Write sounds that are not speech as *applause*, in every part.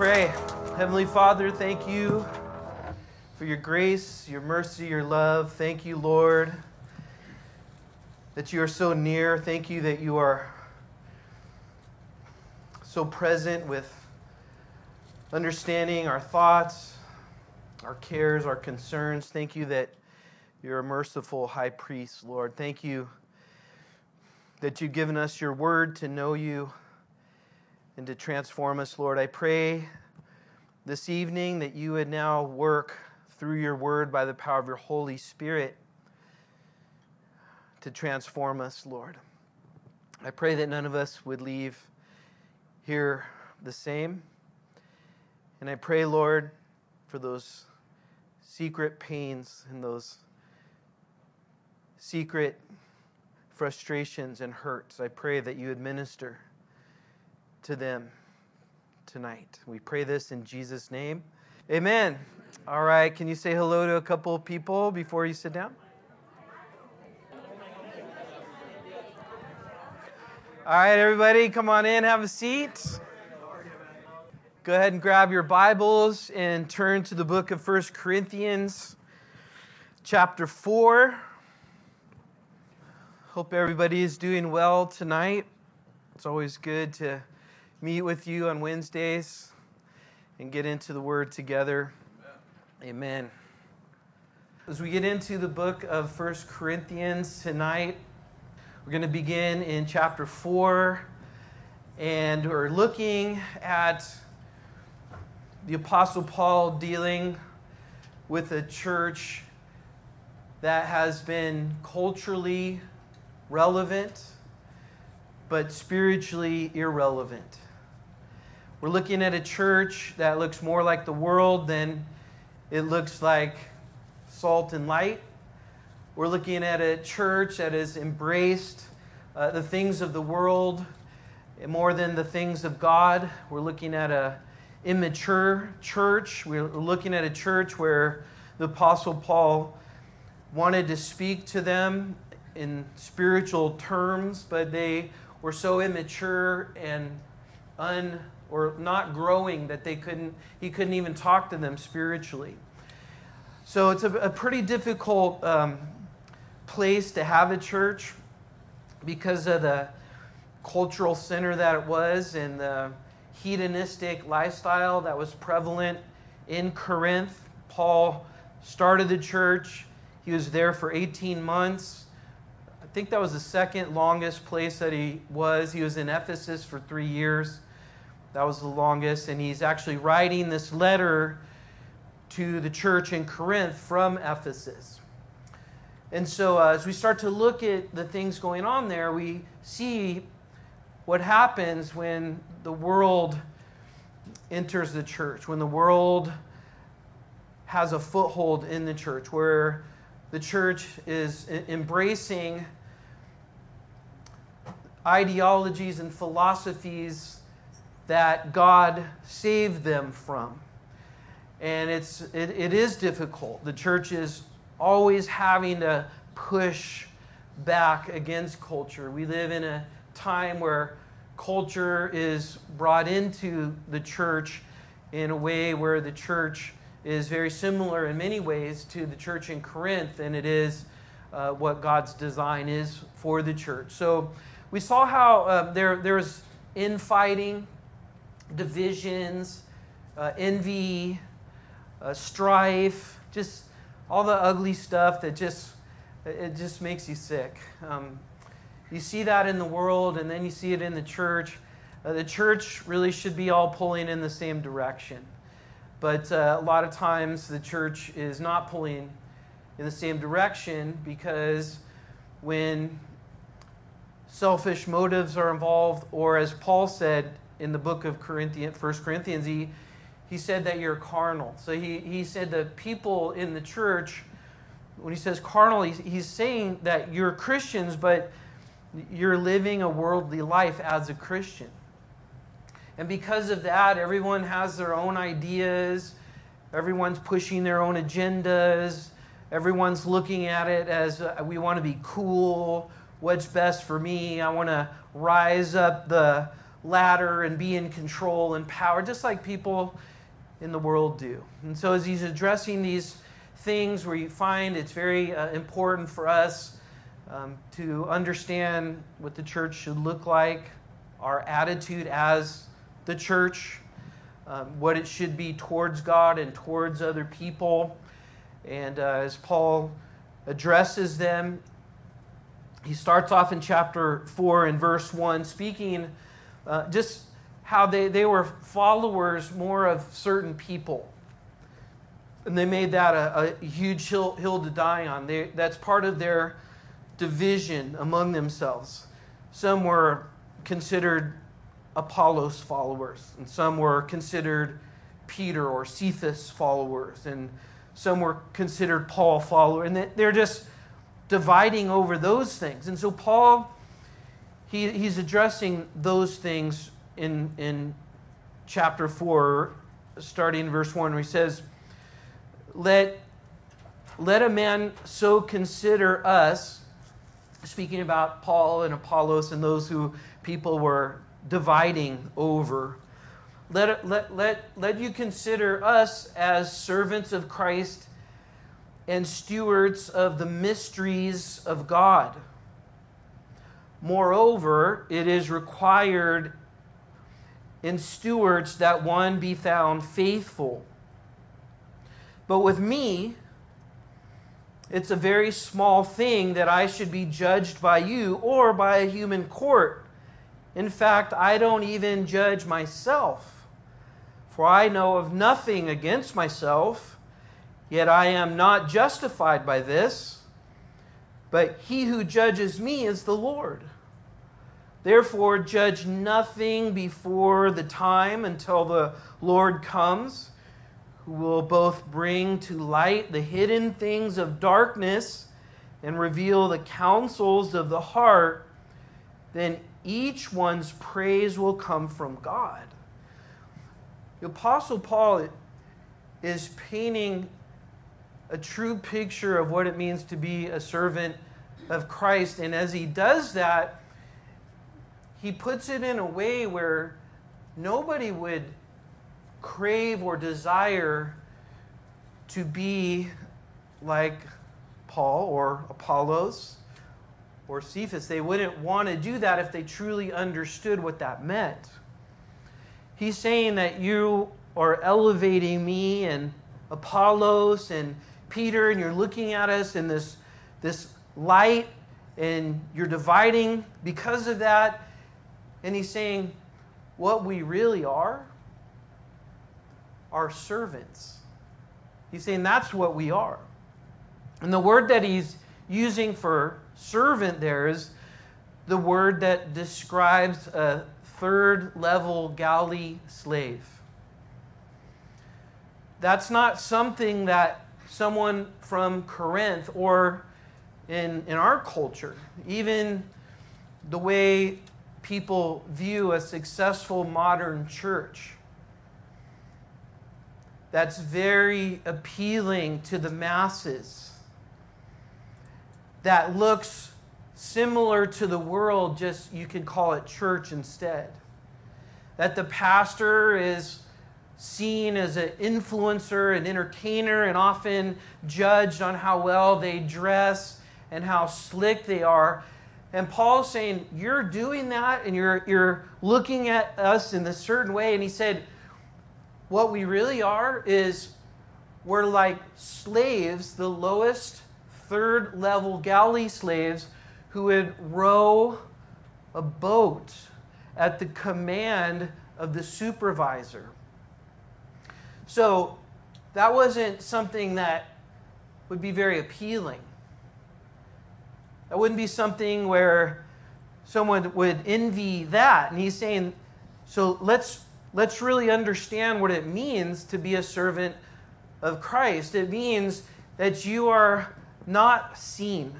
pray. Heavenly Father, thank you for your grace, your mercy, your love. Thank you, Lord, that you are so near. Thank you that you are so present with understanding our thoughts, our cares, our concerns. Thank you that you're a merciful high priest, Lord. Thank you that you've given us your word to know you and to transform us, Lord. I pray this evening that you would now work through your word by the power of your Holy Spirit to transform us, Lord. I pray that none of us would leave here the same. And I pray, Lord, for those secret pains and those secret frustrations and hurts. I pray that you administer to them tonight. We pray this in Jesus' name. Amen. All right, can you say hello to a couple of people before you sit down? All right, everybody, come on in, have a seat. Go ahead and grab your Bibles and turn to the book of First Corinthians, chapter 4. Hope everybody is doing well tonight. It's always good to meet with you on Wednesdays and get into the Word together. Amen. As we get into the book of First Corinthians tonight, we're going to begin in chapter 4, and we're looking at the Apostle Paul dealing with a church that has been culturally relevant, but spiritually irrelevant. We're looking at a church that looks more like the world than it looks like salt and light. We're looking at a church that has embraced uh, the things of the world more than the things of God. We're looking at a immature church. We're looking at a church where the apostle Paul wanted to speak to them in spiritual terms, but they were so immature and un or not growing that they couldn't he couldn't even talk to them spiritually. So it's a, a pretty difficult um, place to have a church because of the cultural center that it was and the hedonistic lifestyle that was prevalent in corinth. Paul started the church. He was there for 18 months. I think that was the second longest place that he was. He was in ephesus for three years that was the longest. And he's actually writing this letter to the church in Corinth from Ephesus. And so, uh, as we start to look at the things going on there, we see what happens when the world enters the church, when the world has a foothold in the church, where the church is embracing ideologies and philosophies that God saved them from. And it's, it, it is difficult. The church is always having to push back against culture. We live in a time where culture is brought into the church in a way where the church is very similar in many ways to the church in Corinth, and it is uh, what God's design is for the church. So we saw how uh, there, there was infighting divisions, uh, envy, uh, strife, just all the ugly stuff that just it just makes you sick. Um, you see that in the world, and then you see it in the church. Uh, the church really should be all pulling in the same direction, but uh, a lot of times the church is not pulling in the same direction because when selfish motives are involved, or as Paul said, in the book of Corinthians, First Corinthians, he, he said that you're carnal. So he, he said the people in the church, when he says carnal, he's, he's saying that you're Christians, but you're living a worldly life as a Christian. And because of that, everyone has their own ideas, everyone's pushing their own agendas, everyone's looking at it as uh, we want to be cool, what's best for me, I want to rise up the ladder and be in control and power, just like people in the world do. And so, as he's addressing these things where you find it's very uh, important for us um, to understand what the church should look like, our attitude as the church, um, what it should be towards God and towards other people. And uh, as Paul addresses them, he starts off in chapter 4 and verse 1, speaking uh, just how they, they were followers more of certain people. And they made that a, a huge hill, hill to die on. They, that's part of their division among themselves. Some were considered Apollos followers, and some were considered Peter or Cephas followers, and some were considered Paul followers. And they're just dividing over those things. And so Paul, he, he's addressing those things in, in chapter 4, starting in verse 1, where he says, Let, let a man so consider us speaking about Paul and Apollos and those who people were dividing over. Let, let, let, let you consider us as servants of Christ and stewards of the mysteries of God. Moreover, it is required in stewards that one be found faithful. But with me, it's a very small thing that I should be judged by you or by a human court. In fact, I don't even judge myself, for I know of nothing against myself, yet I am not justified by this. But he who judges me is the Lord. Therefore, judge nothing before the time until the Lord comes who will both bring to light the hidden things of darkness and reveal the counsels of the heart, then each one's praise will come from God. The Apostle Paul is painting a true picture of what it means to be a servant of Christ. And as he does that, he puts it in a way where nobody would crave or desire to be like Paul or Apollos or Cephas. They wouldn't want to do that if they truly understood what that meant. He's saying that you are elevating me and Apollos and Peter, and you're looking at us in this, this light, and you're dividing because of that. And he's saying, what we really are are servants. He's saying that's what we are. And the word that he's using for servant there is the word that describes a third level galley slave. That's not something that someone from Corinth or in, in our culture, even the way people view a successful modern church, that's very appealing to the masses, that looks similar to the world, just you could call it church instead. That the pastor is seen as an influencer, an entertainer, and often judged on how well they dress and how slick they are. And Paul's saying, You're doing that and you're, you're looking at us in this certain way. And he said, what we really are is we're like slaves, the lowest third level galley slaves who would row a boat at the command of the supervisor. So that wasn't something that would be very appealing. That wouldn't be something where someone would envy that. And he's saying, so let's let's really understand what it means to be a servant of Christ. It means that you are not seen,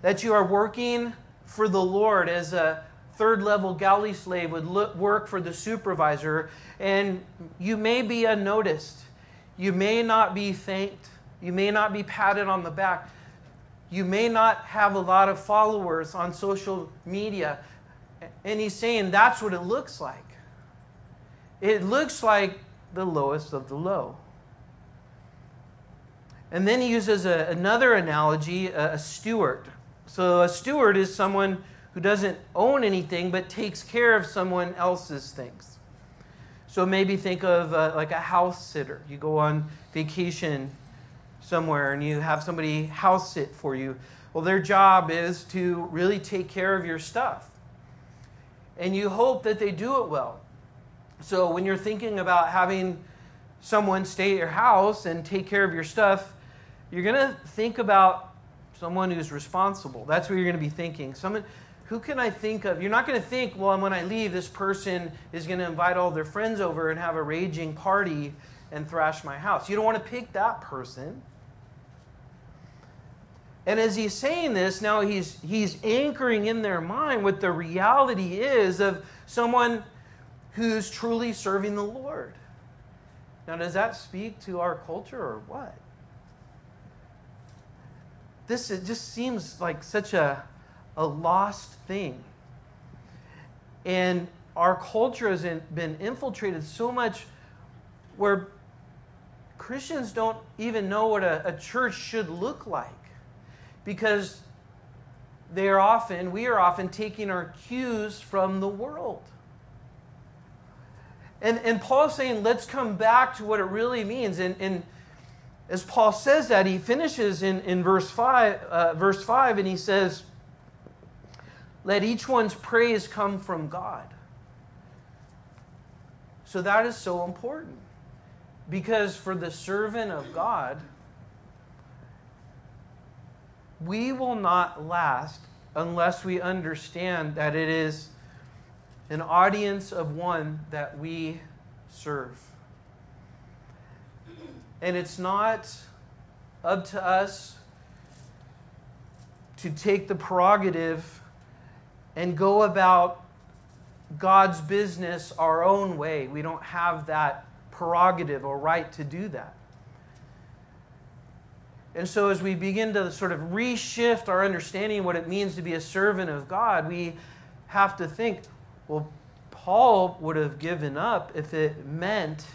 that you are working for the Lord as a third level galley slave would look, work for the supervisor, and you may be unnoticed. You may not be thanked. You may not be patted on the back. You may not have a lot of followers on social media. And he's saying that's what it looks like. It looks like the lowest of the low. And then he uses a, another analogy, a, a steward. So a steward is someone who doesn't own anything but takes care of someone else's things. So maybe think of uh, like a house sitter. You go on vacation somewhere and you have somebody house sit for you. Well, their job is to really take care of your stuff. And you hope that they do it well. So when you're thinking about having someone stay at your house and take care of your stuff, you're going to think about someone who's responsible. That's what you're going to be thinking. Someone who can I think of? You're not going to think, well, when I leave, this person is going to invite all their friends over and have a raging party and thrash my house. You don't want to pick that person. And as he's saying this, now he's, he's anchoring in their mind what the reality is of someone who's truly serving the Lord. Now, does that speak to our culture or what? This it just seems like such a, a lost thing. And our culture has been infiltrated so much where Christians don't even know what a, a church should look like because they are often, we are often taking our cues from the world. And, and Paul is saying, let's come back to what it really means. And, and as Paul says that, he finishes in, in verse, five, uh, verse 5 and he says, Let each one's praise come from God. So that is so important. Because for the servant of God, we will not last unless we understand that it is an audience of one that we serve. And it's not up to us to take the prerogative and go about God's business our own way. We don't have that prerogative or right to do that. And so, as we begin to sort of reshift our understanding of what it means to be a servant of God, we have to think well, Paul would have given up if it meant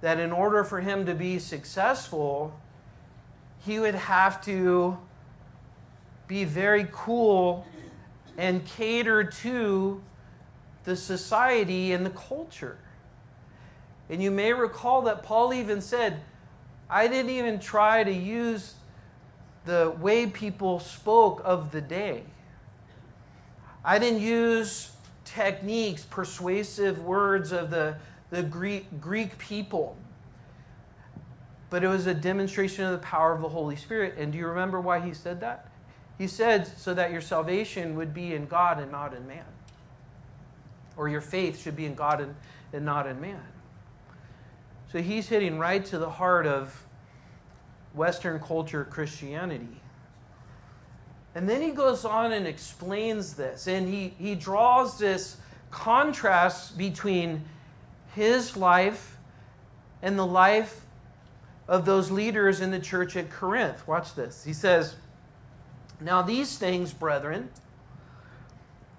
that in order for him to be successful, he would have to be very cool and cater to the society and the culture. And you may recall that Paul even said, I didn't even try to use the way people spoke of the day. I didn't use techniques, persuasive words of the, the Greek, Greek people. But it was a demonstration of the power of the Holy Spirit. And do you remember why he said that? He said, so that your salvation would be in God and not in man. Or your faith should be in God and, and not in man. So he's hitting right to the heart of Western culture Christianity. And then he goes on and explains this, and he, he draws this contrast between his life and the life of those leaders in the church at Corinth. Watch this. He says, Now these things, brethren,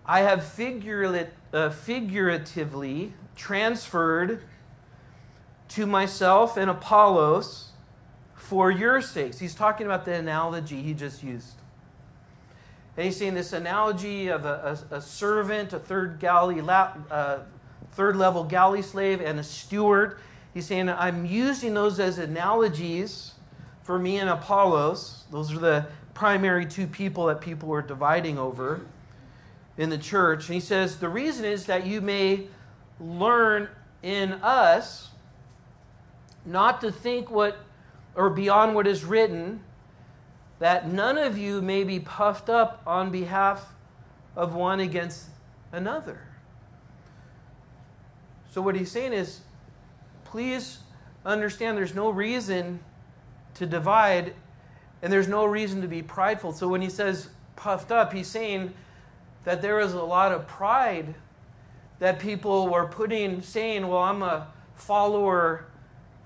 I have uh, figuratively transferred to myself and Apollos for your sakes. He's talking about the analogy he just used. And he's saying this analogy of a, a, a servant, a third galley, uh, third level galley slave, and a steward. He's saying, I'm using those as analogies for me and Apollos. Those are the primary two people that people were dividing over in the church. And he says, The reason is that you may learn in us not to think what or beyond what is written that none of you may be puffed up on behalf of one against another. So, what he's saying is, please understand there's no reason to divide and there's no reason to be prideful. So, when he says puffed up, he's saying that there was a lot of pride that people were putting, saying, Well, I'm a follower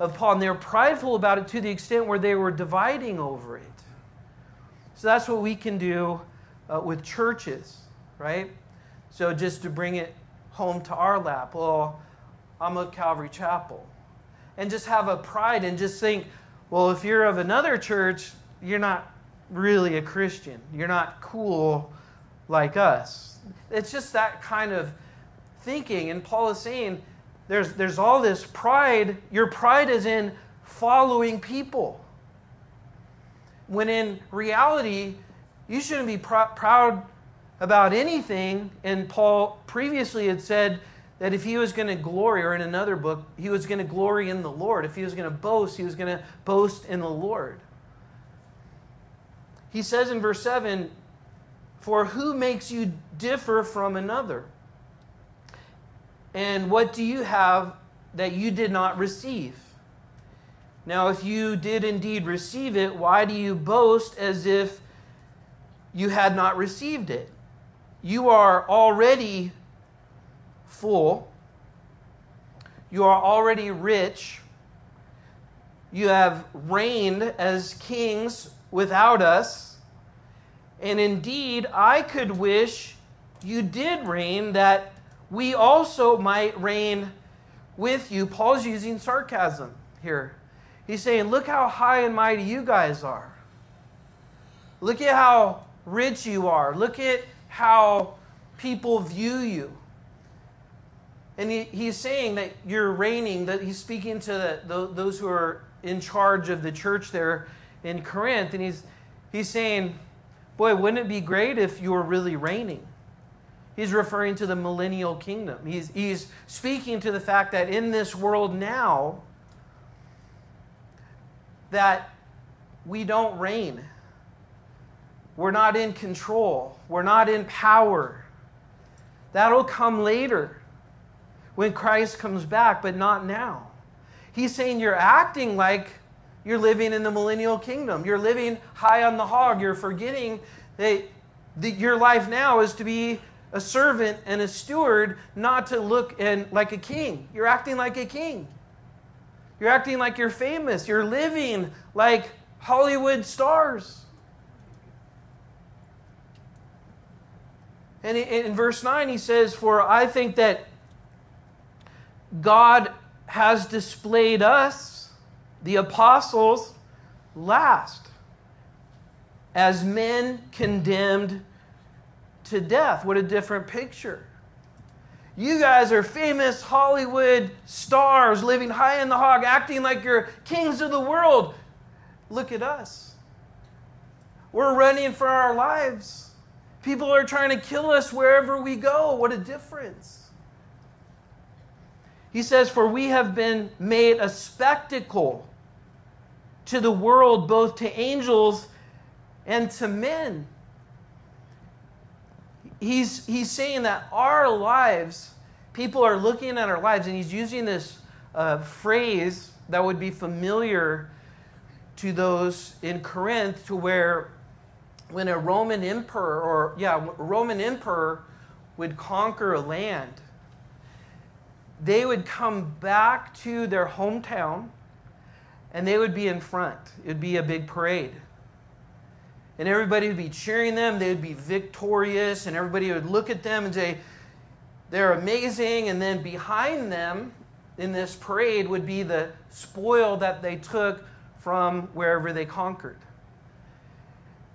of Paul. And they're prideful about it to the extent where they were dividing over it. So that's what we can do uh, with churches. right? So just to bring it home to our lap, well, I'm of Calvary Chapel. And just have a pride and just think, well, if you're of another church, you're not really a Christian. You're not cool like us. It's just that kind of thinking. And Paul is saying there's, there's all this pride. Your pride is in following people. When in reality, you shouldn't be pr- proud about anything. And Paul previously had said that if he was going to glory, or in another book, he was going to glory in the Lord. If he was going to boast, he was going to boast in the Lord. He says in verse 7 For who makes you differ from another? And what do you have that you did not receive? Now, if you did indeed receive it, why do you boast as if you had not received it? You are already full. You are already rich. You have reigned as kings without us. And indeed, I could wish you did reign that we also might reign with you. Paul's using sarcasm here. He's saying, Look how high and mighty you guys are. Look at how rich you are. Look at how people view you. And he, he's saying that you're reigning, that he's speaking to the, the, those who are in charge of the church there in Corinth. And he's, he's saying, Boy, wouldn't it be great if you were really reigning? He's referring to the millennial kingdom. He's, he's speaking to the fact that in this world now, that we don't reign. We're not in control. We're not in power. That'll come later when Christ comes back, but not now. He's saying you're acting like you're living in the millennial kingdom. You're living high on the hog. You're forgetting that that your life now is to be a servant and a steward, not to look and like a king. You're acting like a king. You're acting like you're famous. You're living like Hollywood stars. And in verse 9, he says, For I think that God has displayed us, the apostles, last as men condemned to death. What a different picture. You guys are famous Hollywood stars living high in the hog, acting like you're kings of the world. Look at us. We're running for our lives. People are trying to kill us wherever we go. What a difference. He says, For we have been made a spectacle to the world, both to angels and to men he's, he's saying that our lives, people are looking at our lives, and he's using this uh, phrase that would be familiar to those in Corinth, to where when a Roman emperor, or yeah, Roman emperor would conquer a land, they would come back to their hometown and they would be in front. It would be a big parade and everybody would be cheering them. They would be victorious, and everybody would look at them and say, They're amazing. And then behind them in this parade would be the spoil that they took from wherever they conquered.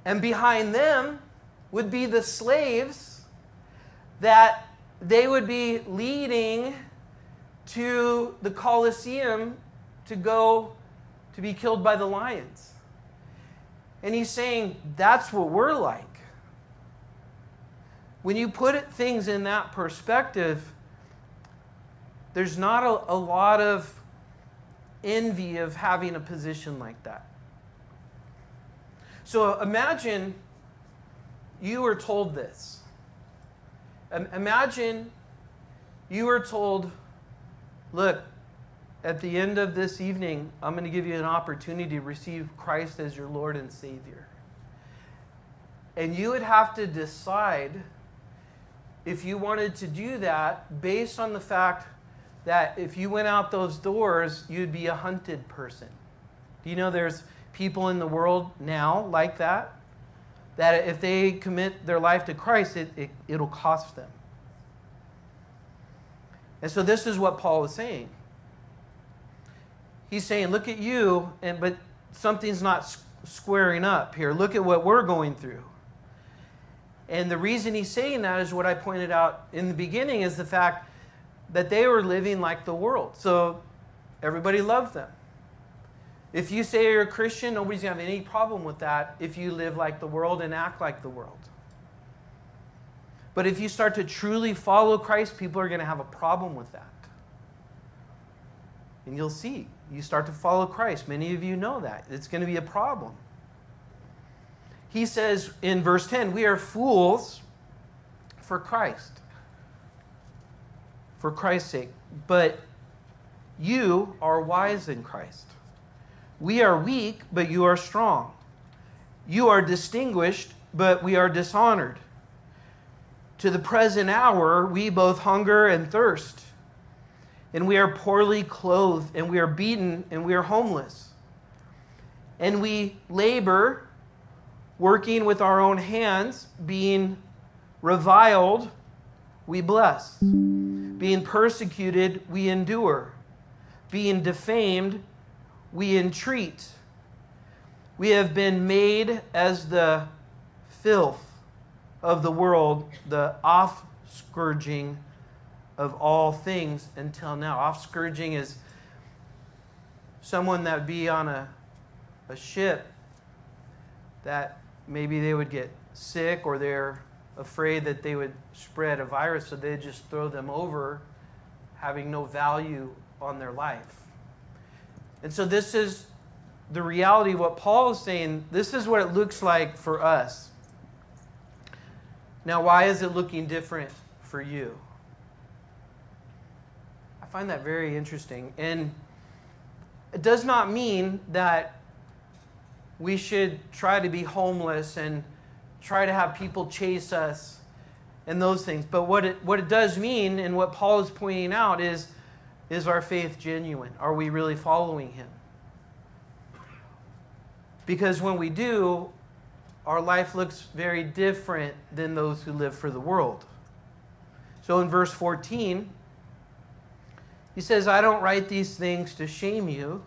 And behind them would be the slaves that they would be leading to the Colosseum to go to be killed by the lions. And he's saying that's what we're like. When you put things in that perspective, there's not a, a lot of envy of having a position like that. So imagine you were told this. Imagine you were told, look, at the end of this evening, I'm going to give you an opportunity to receive Christ as your Lord and Savior. And you would have to decide if you wanted to do that based on the fact that if you went out those doors, you'd be a hunted person. Do you know there's people in the world now like that? that if they commit their life to Christ, it, it, it'll cost them. And so this is what Paul is saying. He's saying, look at you, and but something's not squaring up here. Look at what we're going through. And the reason he's saying that is what I pointed out in the beginning is the fact that they were living like the world. So everybody loved them. If you say you're a Christian, nobody's going to have any problem with that if you live like the world and act like the world. But if you start to truly follow Christ, people are going to have a problem with that. And you'll see. You start to follow Christ. Many of you know that. It's going to be a problem. He says in verse 10, We are fools for Christ. For Christ's sake. But you are wise in Christ. We are weak, but you are strong. You are distinguished, but we are dishonored. To the present hour, we both hunger and thirst, and we are poorly clothed, and we are beaten, and we are homeless. And we labor, working with our own hands, being reviled, we bless. Being persecuted, we endure. Being defamed, we entreat. We have been made as the filth of the world, the off scourging of all things until now. Off scourging is someone that would be on a, a ship that maybe they would get sick or they're afraid that they would spread a virus, so they just throw them over, having no value on their life. And so, this is the reality of what Paul is saying. This is what it looks like for us. Now, why is it looking different for you? I find that very interesting. And it does not mean that we should try to be homeless and try to have people chase us and those things. But what it, what it does mean, and what Paul is pointing out, is is our faith genuine? Are we really following him? Because when we do, our life looks very different than those who live for the world. So in verse 14, he says, I don't write these things to shame you,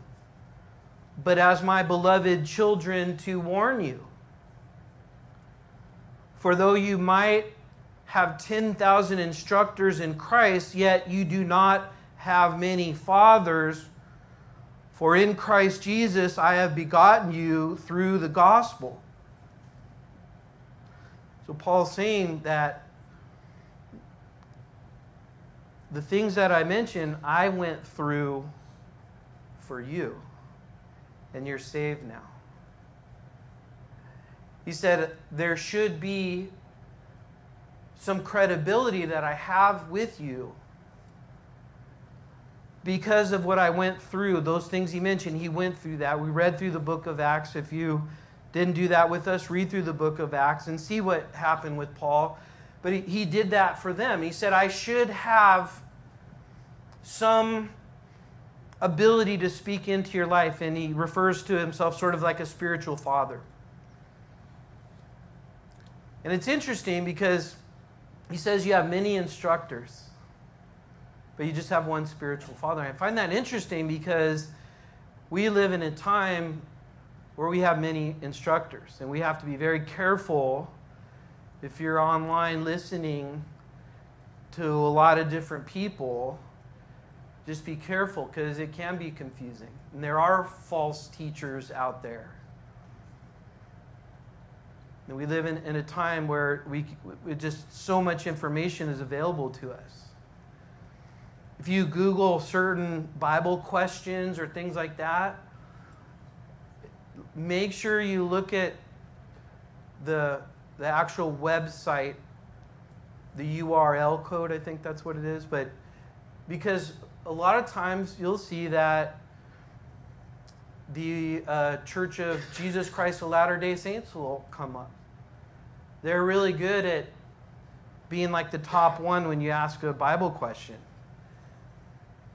but as my beloved children to warn you. For though you might have 10,000 instructors in Christ, yet you do not have many fathers, for in Christ Jesus I have begotten you through the gospel. So Paul's saying that the things that I mentioned, I went through for you, and you're saved now. He said, There should be some credibility that I have with you because of what I went through, those things he mentioned, he went through that. We read through the book of Acts. If you didn't do that with us, read through the book of Acts and see what happened with Paul. But he, he did that for them. He said, I should have some ability to speak into your life. And he refers to himself sort of like a spiritual father. And it's interesting because he says you have many instructors but you just have one spiritual father. And I find that interesting because we live in a time where we have many instructors, and we have to be very careful if you're online listening to a lot of different people. Just be careful because it can be confusing. And there are false teachers out there. And we live in, in a time where we, just so much information is available to us if you Google certain Bible questions or things like that, make sure you look at the, the actual website, the URL code, I think that's what it is. But because a lot of times you'll see that the uh, Church of Jesus Christ of Latter day Saints will come up. They're really good at being like the top one when you ask a Bible question.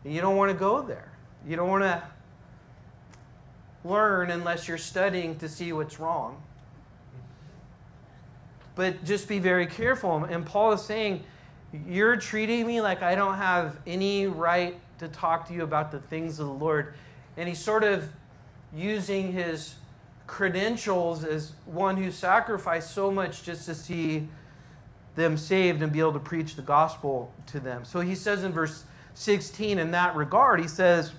You don't want to go there. You don't want to learn unless you're studying to see what's wrong. But just be very careful. And Paul is saying, You're treating me like I don't have any right to talk to you about the things of the Lord. And he's sort of using his credentials as one who sacrificed so much just to see them saved and be able to preach the gospel to them. So he says in verse 16 in that regard, he says,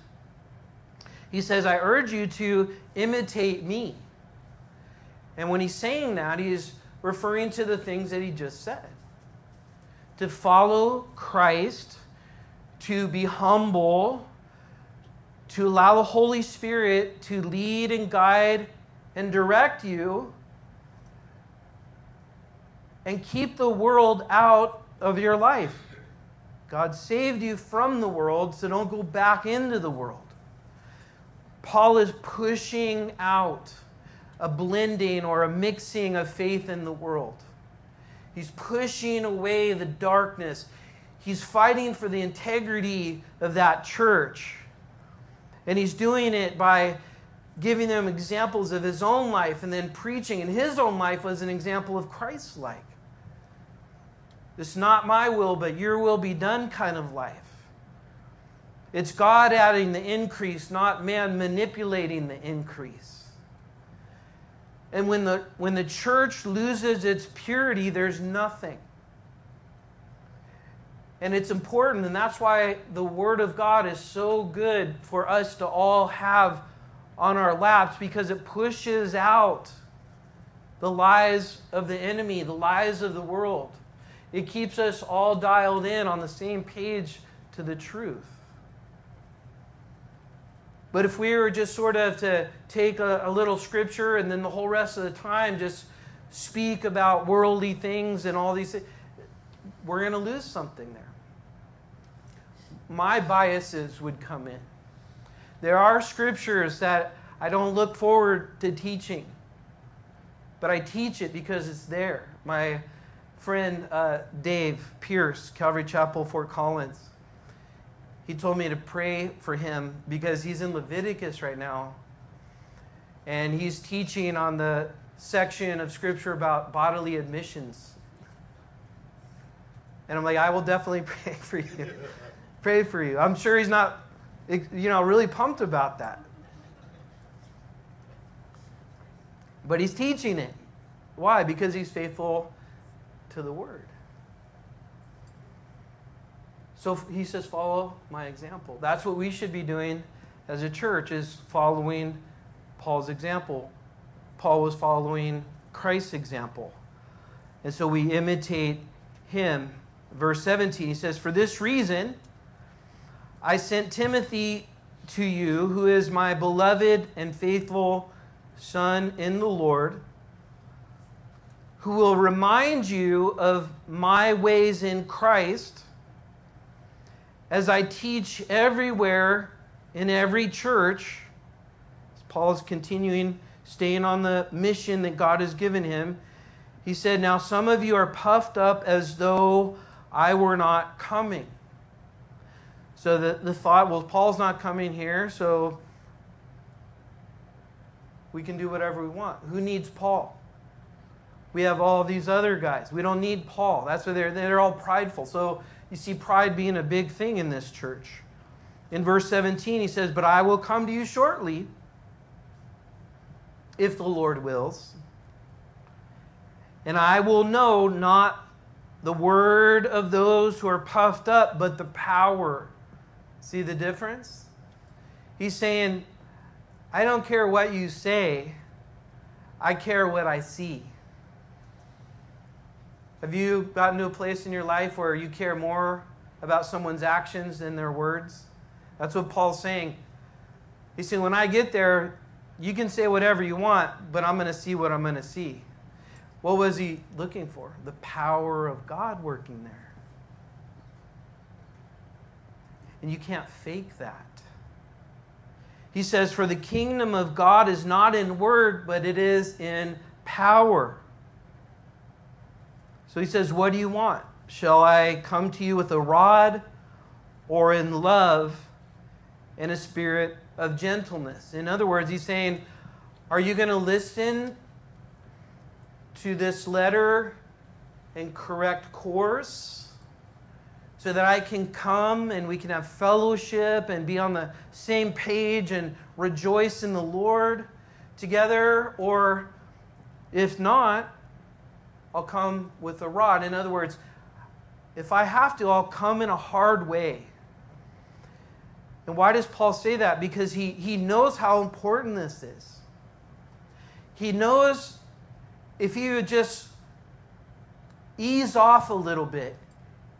he says, I urge you to imitate me. And when he's saying that, he's referring to the things that he just said. To follow Christ, to be humble, to allow the Holy Spirit to lead and guide and direct you, and keep the world out of your life. God saved you from the world, so don't go back into the world. Paul is pushing out a blending or a mixing of faith in the world. He's pushing away the darkness. He's fighting for the integrity of that church. And he's doing it by giving them examples of his own life and then preaching. And his own life was an example of Christ's life. It's not my will, but your will be done kind of life. It's God adding the increase, not man manipulating the increase. And when the, when the church loses its purity, there's nothing. And it's important, and that's why the Word of God is so good for us to all have on our laps because it pushes out the lies of the enemy, the lies of the world. It keeps us all dialed in on the same page to the truth. But if we were just sort of to take a, a, little scripture and then the whole rest of the time just speak about worldly things and all these things, we're going to lose something there. My biases would come in. There are scriptures that I don't look forward to teaching, but I teach it because it's there. My friend uh, Dave Pierce, Calvary Chapel, Fort Collins, he told me to pray for him because he's in Leviticus right now. And he's teaching on the section of scripture about bodily admissions. And I'm like, I will definitely *laughs* pray for you. pray for you. I'm sure he's not, you know, really pumped about that. But he's teaching it. Why? Because he's faithful to the word. So he says, follow my example. That's what we should be doing as a church is following Paul's example. Paul was following Christ's example. And so we imitate him. Verse 17, he says, For this reason, I sent Timothy to you, who is my beloved and faithful son in the Lord, who will remind you of my ways in Christ as I teach everywhere in every church, as Paul is continuing, staying on the mission that God has given him. He said, Now some of you are puffed up as though I were not coming. So the, the thought, well, Paul's not coming here, so we can do whatever we want. Who needs Paul? We have all these other guys. We don't need Paul. That's why they're, they're all prideful. So you see pride being a big thing in this church. In verse 17, he says, But I will come to you shortly, if the Lord wills. And I will know not the word of those who are puffed up, but the power. See the difference? He's saying, I don't care what you say, I care what I see. Have you gotten to a place in your life where you care more about someone's actions than their words? That's what Paul's saying. He's saying, when I get there, you can say whatever you want, but I'm going to see what I'm going to see. What was he looking for? The power of God working there. And you can't fake that. He says, For the kingdom of God is not in word, but it is in power. So he says, What do you want? Shall I come to you with a rod or in love and a spirit of gentleness? In other words, he's saying, Are you going to listen to this letter and correct course so that I can come and we can have fellowship and be on the same page and rejoice in the Lord together? Or if not, I'll come with a rod. In other words, if I have to, I'll come in a hard way. And why does Paul say that? Because he, he knows how important this is. He knows if he would just ease off a little bit,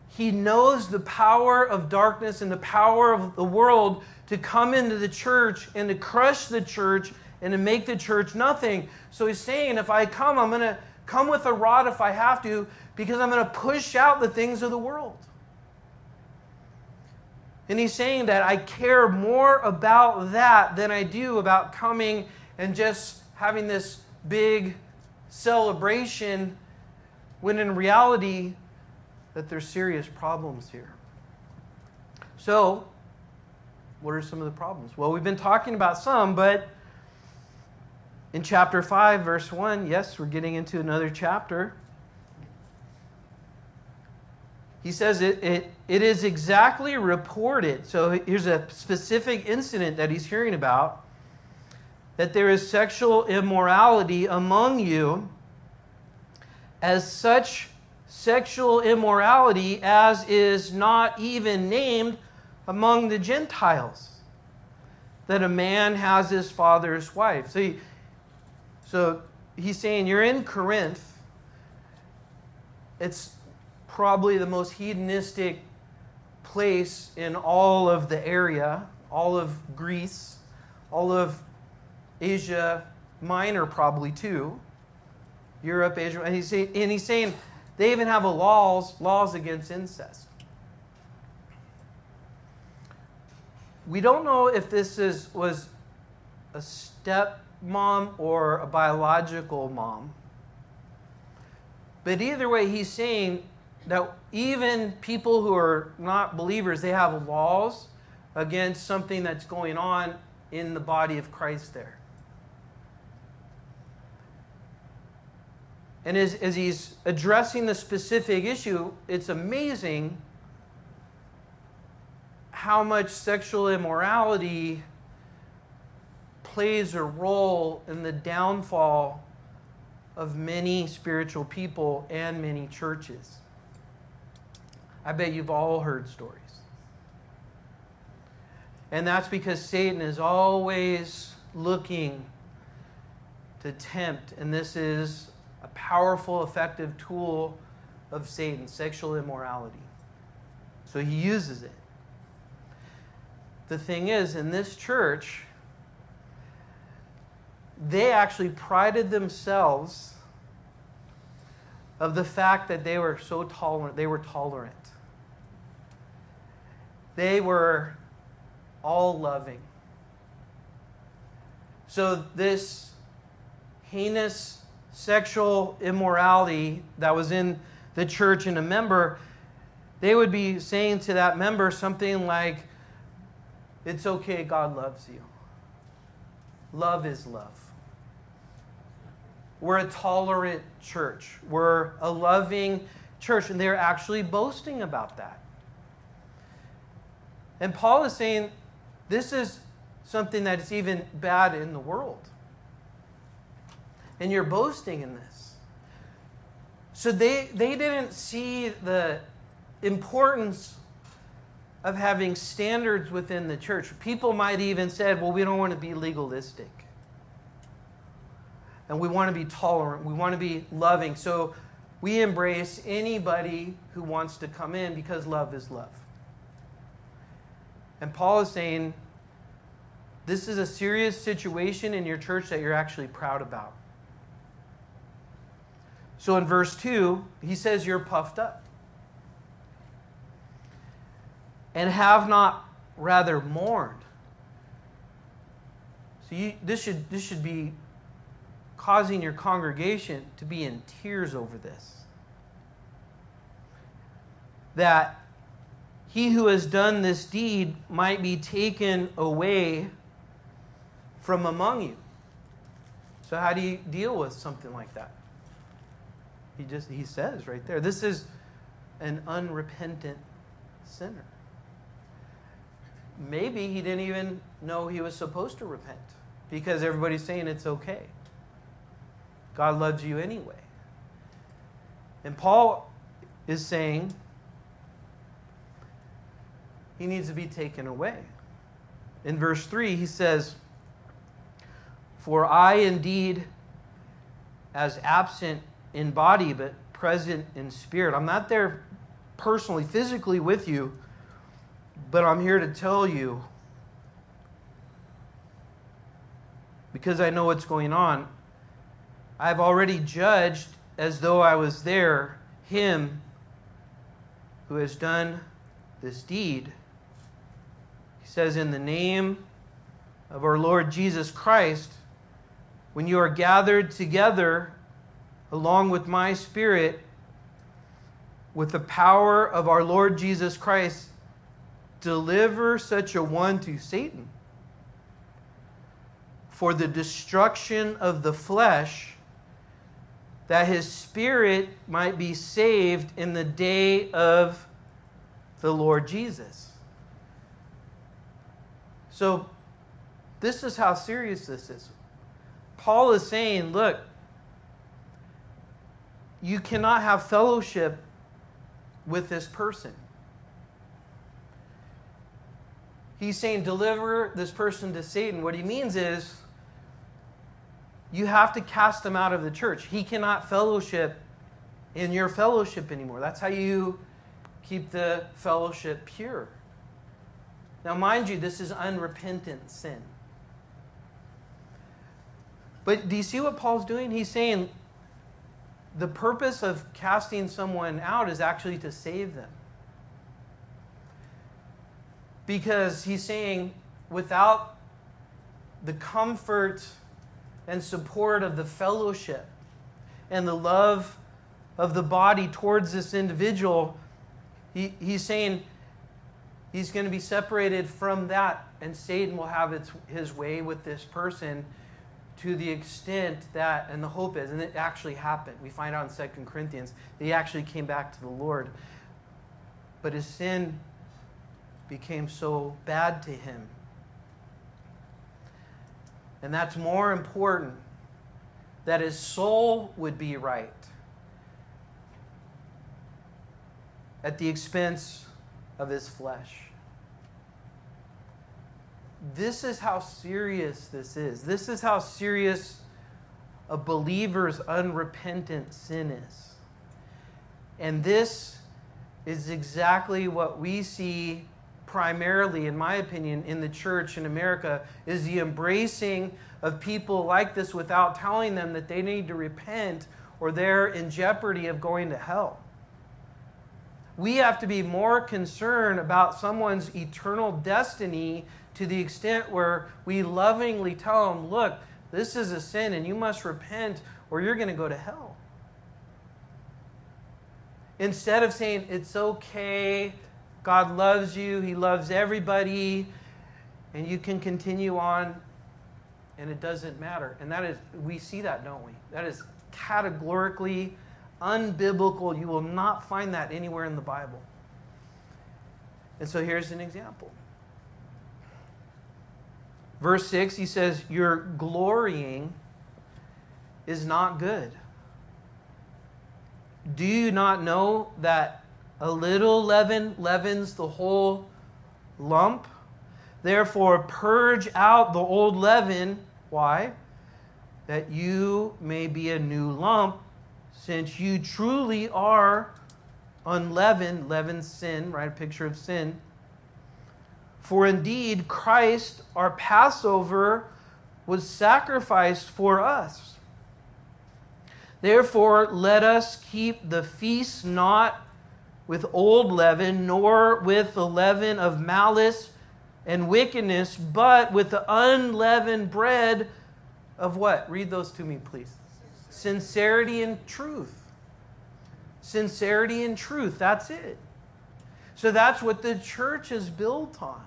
he knows the power of darkness and the power of the world to come into the church and to crush the church and to make the church nothing. So he's saying, if I come, I'm going to come with a rod if I have to, because I'm going to push out the things of the world. And he's saying that I care more about that than I do about coming and just having this big celebration when in reality that there's serious problems here. So, what are some of the problems? Well, we've been talking about some, but in chapter 5, verse 1, yes, we're getting into another chapter. He says it, it, it is exactly reported. So here's a specific incident that he's hearing about that there is sexual immorality among you, as such sexual immorality as is not even named among the Gentiles. That a man has his father's wife. So, he, so he's saying you're in Corinth. It's probably the most hedonistic place in all of the area, all of Greece, all of Asia Minor, probably too. Europe, Asia, and he's, saying, and he's saying they even have laws laws against incest. We don't know if this is was a stepmom or a biological mom. But either way, he's saying that even people who are not believers, they have laws against something that's going on in the body of Christ there. And as, as he's addressing the specific issue, it's amazing how much sexual immorality plays a role in the downfall of many spiritual people and many churches. I bet you've all heard stories. And that's because Satan is always looking to tempt, and this is a powerful, effective tool of Satan sexual immorality. So he uses it. The thing is, in this church, they actually prided themselves of the fact that they were so tolerant. They were tolerant. They were all loving. So, this heinous sexual immorality that was in the church in a member, they would be saying to that member something like, It's okay, God loves you. Love is love. We're a tolerant church, we're a loving church, and they're actually boasting about that. And Paul is saying this is something that is even bad in the world. And you're boasting in this. So they, they didn't see the importance of having standards within the church. People might even said, well, we don't want to be legalistic. And we want to be tolerant. We want to be loving. So we embrace anybody who wants to come in because love is love. And Paul is saying, this is a serious situation in your church that you're actually proud about. So in verse 2, he says, You're puffed up. And have not rather mourned. So this, should, this should be causing your congregation to be in tears over this. That he who has done this deed might be taken away from among you. So, how do you deal with something like that? He just he says right there. This is an unrepentant sinner. Maybe he didn't even know he was supposed to repent because everybody's saying it's okay. God loves you anyway. And Paul is saying he needs to be taken away. In verse 3, he says, For I indeed, as absent in body, but present in spirit. I'm not there personally, physically with you, but I'm here to tell you because I know what's going on. I've already judged as though I was there him who has done this deed. He says, In the name of our Lord Jesus Christ, when you are gathered together along with my spirit, with the power of our Lord Jesus Christ, deliver such a one to Satan for the destruction of the flesh, that his spirit might be saved in the day of the Lord Jesus. So, this is how serious this is. Paul is saying, look, you cannot have fellowship with this person. He's saying, deliver this person to Satan. What he means is, you have to cast him out of the church. He cannot fellowship in your fellowship anymore. That's how you keep the fellowship pure. Now, mind you, this is unrepentant sin. But do you see what Paul's doing? He's saying, the purpose of casting someone out is actually to save them. Because he's saying, without the comfort and support of the fellowship and the love of the body towards this individual, he, he's saying he's going to be separated from that, and Satan will have its, his way with this person to the extent that, and the hope is, and it actually happened. We find out in Second Corinthians that he actually came back to the Lord. But his sin became so bad to him. And that's more important that his soul would be right at the expense of his flesh. This is how serious this is. This is how serious a believer's unrepentant sin is. And this is exactly what we see primarily, in my opinion, in the church in America is the embracing of people like this without telling them that they need to repent or they're in jeopardy of going to hell. We have to be more concerned about someone's eternal destiny to the extent where we lovingly tell them, look, this is a sin and you must repent or you're going to go to hell. Instead of saying, it's okay, God loves you, He loves everybody, and you can continue on and it doesn't matter. And that is, we see that, don't we? That is categorically unbiblical. You will not find that anywhere in the Bible. And so here's an example Verse 6, he says, Your glorying is not good. Do you not know that a little leaven leavens the whole lump? Therefore, purge out the old leaven. Why? That you may be a new lump, since you truly are unleavened. Leaven sin, right? A picture of sin for indeed, Christ, our Passover, was sacrificed for us. Therefore, let us keep the feast not with old leaven, nor with the leaven of malice and wickedness, but with the unleavened bread of what? Read those to me, please. Sincerity and truth. Sincerity and truth. That's it. So that's what the church is built on.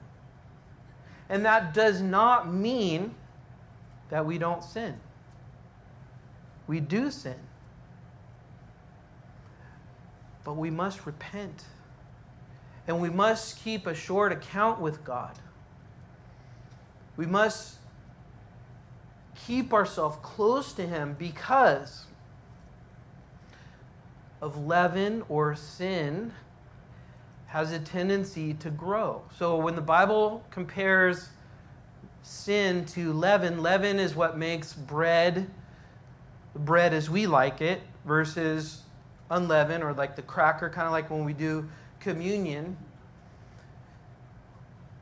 And that does not mean that we don't sin. We do sin. But we must repent. And we must keep a short account with God. We must keep ourselves close to Him because of leaven or sin has a tendency to grow. So when the Bible compares sin to leaven, leaven is what makes bread bread as we like it versus unleavened or like the cracker kind of like when we do communion.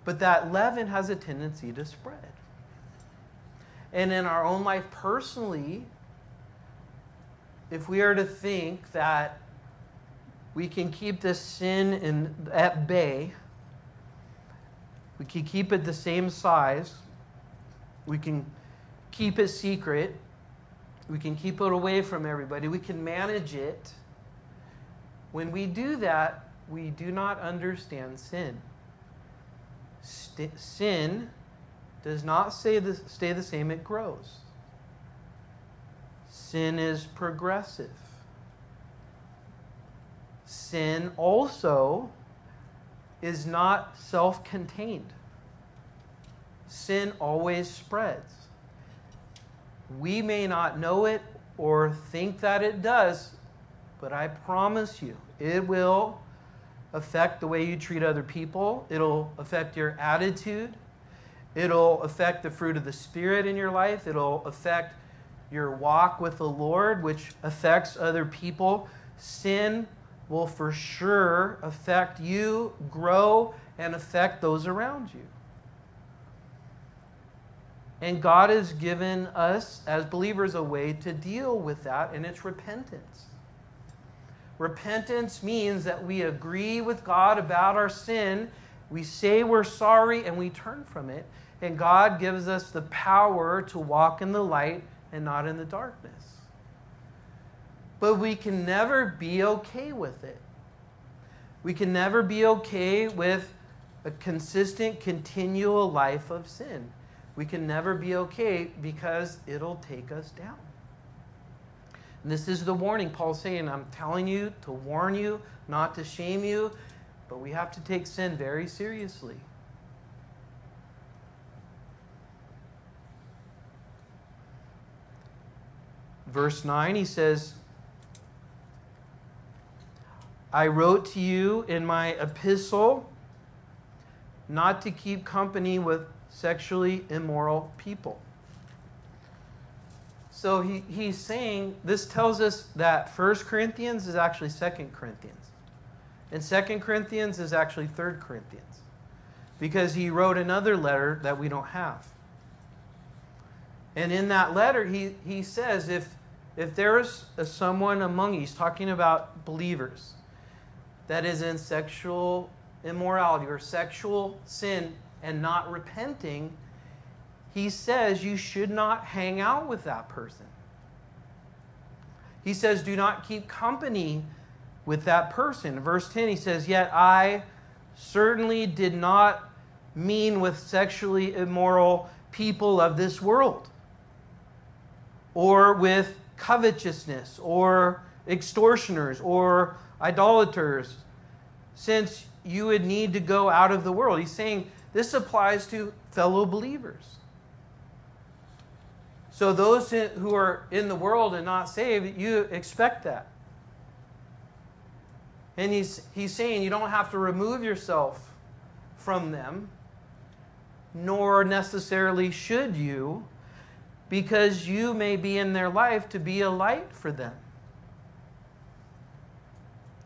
But that leaven has a tendency to spread. And in our own life personally, if we are to think that we can keep this sin in, at bay, we can keep it the same size, we can keep it secret, we can keep it away from everybody, we can manage it. When we do that, we do not understand sin. St- sin does not stay the, stay the same, it grows. Sin is progressive. Sin also is not self contained. Sin always spreads. We may not know it or think that it does, but I promise you, it will affect the way you treat other people. It'll affect your attitude. It'll affect the fruit of the Spirit in your life. It'll affect your walk with the Lord, which affects other people. Sin will for sure affect you, grow, and affect those around you. And God has given us as believers a way to deal with that, and it's repentance. Repentance means that we agree with God about our sin, we say we're sorry, and we turn from it. And God gives us the power to walk in the light and not in the darkness. But we can never be okay with it. We can never be okay with a consistent, continual life of sin. We can never be okay because it'll take us down. And this is the warning Paul's saying. I'm telling you to warn you, not to shame you, but we have to take sin very seriously. Verse 9, he says, I wrote to you in my epistle not to keep company with sexually immoral people. So he, he's saying this tells us that 1 Corinthians is actually 2 Corinthians. And 2 Corinthians is actually 3 Corinthians. Because he wrote another letter that we don't have. And in that letter, he, he says if, if there is a, someone among you, he's talking about believers, that is in sexual immorality or sexual sin and not repenting, he says you should not hang out with that person. He says, do not keep company with that person. Verse 10, he says, Yet I certainly did not mean with sexually immoral people of this world, or with covetousness, or extortioners, or idolaters, since you would need to go out of the world. He's saying this applies to fellow believers. So, those who are in the world and not saved, you expect that. And he's, he's saying you don't have to remove yourself from them, nor necessarily should you, because you may be in their life to be a light for them,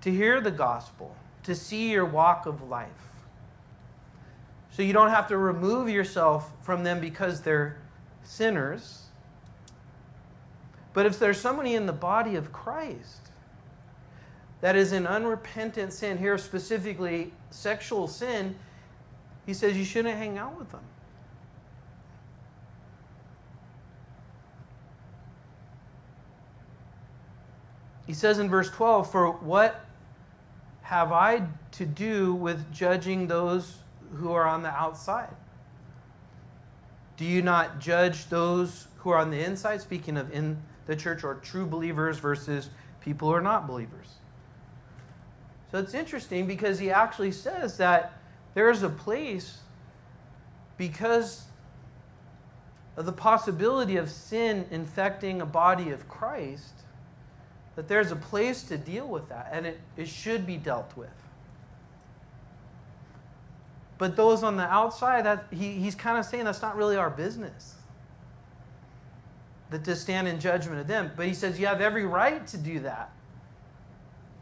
to hear the gospel, to see your walk of life. So you don't have to remove yourself from them because they're sinners but if there's somebody in the body of Christ that is in unrepentant sin, here specifically sexual sin, he says you shouldn't hang out with them. He says in verse 12, For what have I to do with judging those who are on the outside? Do you not judge those who are on the inside? Speaking of in the church are true believers versus people who are not believers. So it's interesting because he actually says that there is a place because of the possibility of sin infecting a body of Christ, that there's a place to deal with that, and it, it should be dealt with. But those on the outside, that he, he's kind of saying that's not really our business. That to stand in judgment of them. But he says you have every right to do that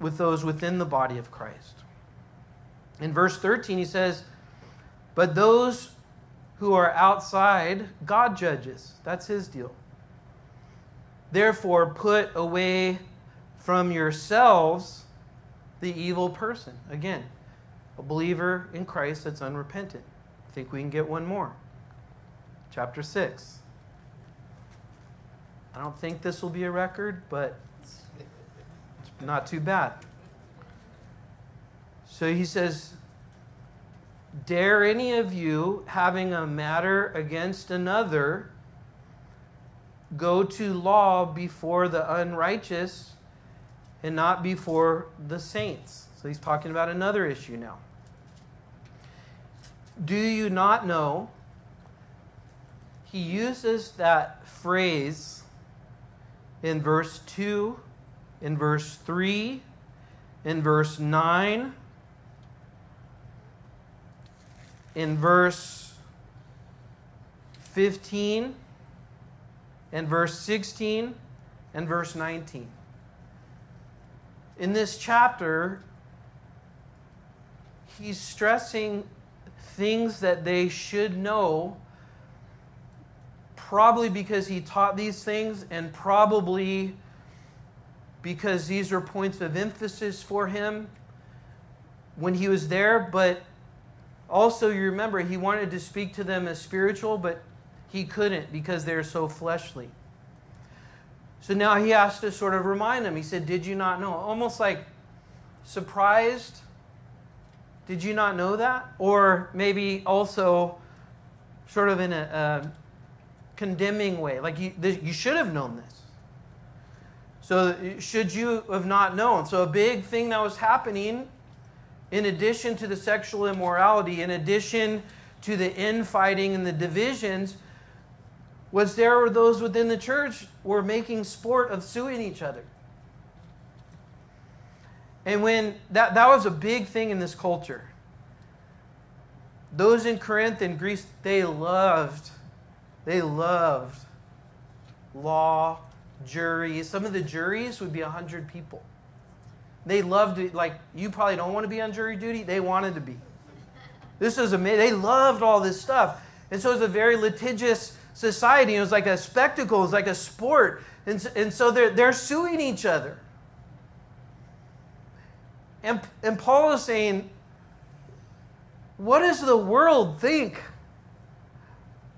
with those within the body of Christ. In verse 13, he says, But those who are outside, God judges. That's his deal. Therefore, put away from yourselves the evil person. Again, a believer in Christ that's unrepentant. I think we can get one more. Chapter 6. I don't think this will be a record, but it's not too bad. So he says, Dare any of you, having a matter against another, go to law before the unrighteous and not before the saints? So he's talking about another issue now. Do you not know? He uses that phrase in verse 2, in verse 3, in verse 9 in verse 15 and verse 16 and verse 19. In this chapter, he's stressing things that they should know, probably because he taught these things, and probably because these are points of emphasis for him when he was there, but also, you remember, he wanted to speak to them as spiritual, but he couldn't because they're so fleshly. So now he has to sort of remind them. He said, Did you not know? Almost like surprised. Did you not know that? Or maybe also sort of in a, a condemning way. Like you, you should have known this. So, should you have not known? So, a big thing that was happening in addition to the sexual immorality, in addition to the infighting and the divisions, was there were those within the church were making sport of suing each other. And when that, that was a big thing in this culture. Those in Corinth and Greece, they loved, they loved law, juries. Some of the juries would be 100 people. They loved it. Like, you probably don't want to be on jury duty. They wanted to be. This was amazing. They loved all this stuff. And so it was a very litigious society. It was like a spectacle, it was like a sport. And, and so they're, they're suing each other. And, and Paul is saying, what does the world think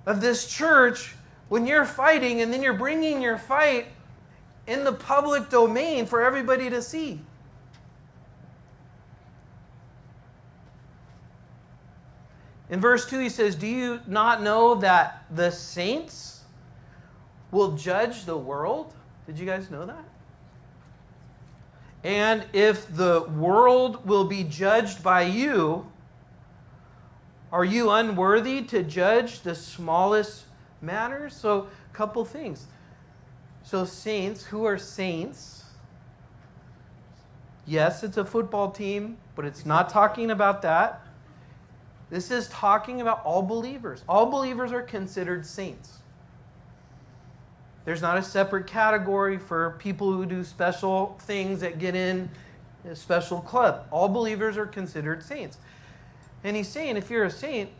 of this church when you're fighting and then you're bringing your fight in the public domain for everybody to see? In verse 2, he says, Do you not know that the saints will judge the world? Did you guys know that? And if the world will be judged by you, are you unworthy to judge the smallest matters? So, a couple things. So, saints, who are saints? Yes, it's a football team, but it's not talking about that. This is talking about all believers. All believers are considered saints. There's not a separate category for people who do special things that get in a special club. All believers are considered saints. And he's saying if you're a saint,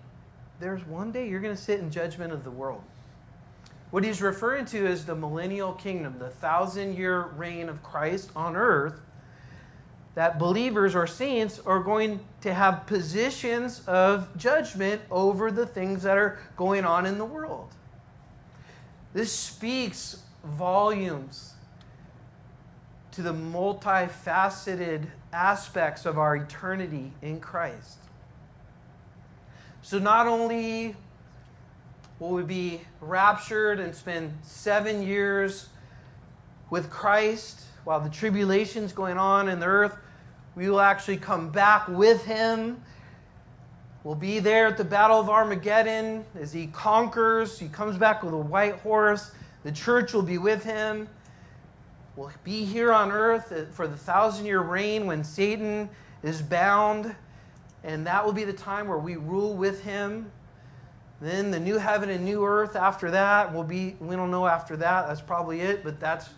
there's one day you're going to sit in judgment of the world. What he's referring to is the millennial kingdom, the thousand year reign of Christ on earth that believers or saints are going to have positions of judgment over the things that are going on in the world. This speaks volumes to the multifaceted aspects of our eternity in Christ. So, not only will we be raptured and spend seven years with Christ while the tribulation's going on in the earth, We will actually come back with him. We'll be there at the Battle of Armageddon as he conquers. He comes back with a white horse. The church will be with him. We'll be here on earth for the thousand year reign when Satan is bound. And that will be the time where we rule with him. Then the new heaven and new earth after that will be, we don't know after that, that's probably it, but that's,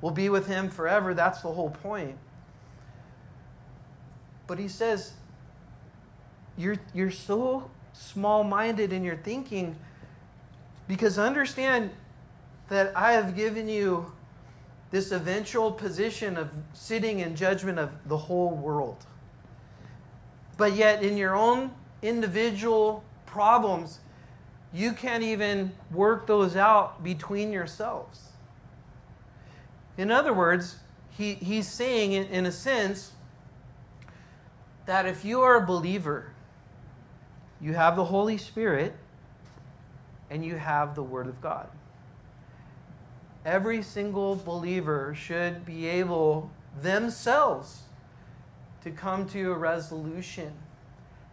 we'll be with him forever. That's the whole point. But he says, you're, you're so small minded in your thinking because understand that I have given you this eventual position of sitting in judgment of the whole world. But yet, in your own individual problems, you can't even work those out between yourselves. In other words, he, he's saying, in, in a sense, that if you are a believer, you have the Holy Spirit and you have the Word of God. Every single believer should be able themselves to come to a resolution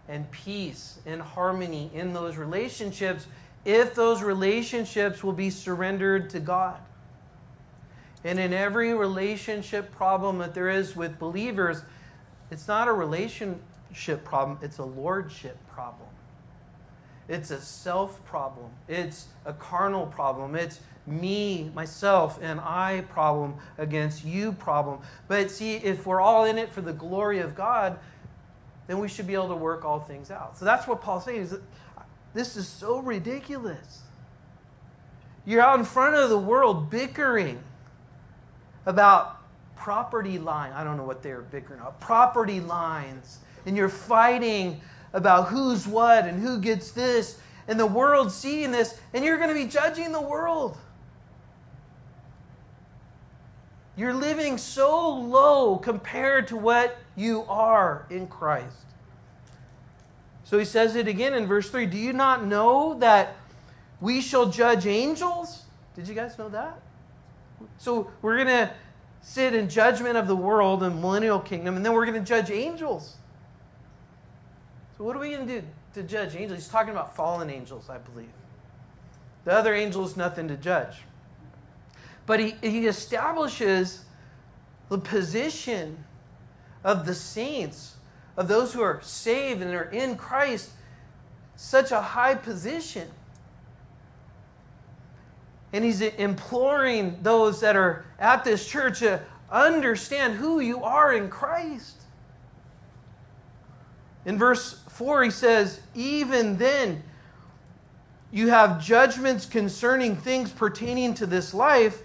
and peace and harmony in those relationships if those relationships will be surrendered to God. And in every relationship problem that there is with believers, it's not a relationship problem, it's a lordship problem. It's a self problem. It's a carnal problem. It's me, myself, and I problem against you problem. But see, if we're all in it for the glory of God, then we should be able to work all things out. So that's what Paul's saying is this is so ridiculous. You're out in front of the world bickering about property line. I don't know what they're bickering about. Property lines. And you're fighting about who's what and who gets this. And the world seeing this, and you're going to be judging the world. You're living so low compared to what you are in Christ. So he says it again in verse 3 Do you not know that we shall judge angels? Did you guys know that? So we're going to sit in judgment of the world and millennial kingdom, and then we're going to judge angels. What are we going to do to judge angels? He's talking about fallen angels, I believe. The other angels, nothing to judge. But he, he establishes the position of the saints, of those who are saved and are in Christ, such a high position. And he's imploring those that are at this church to understand who you are in Christ. In verse 4, he says, Even then, you have judgments concerning things pertaining to this life.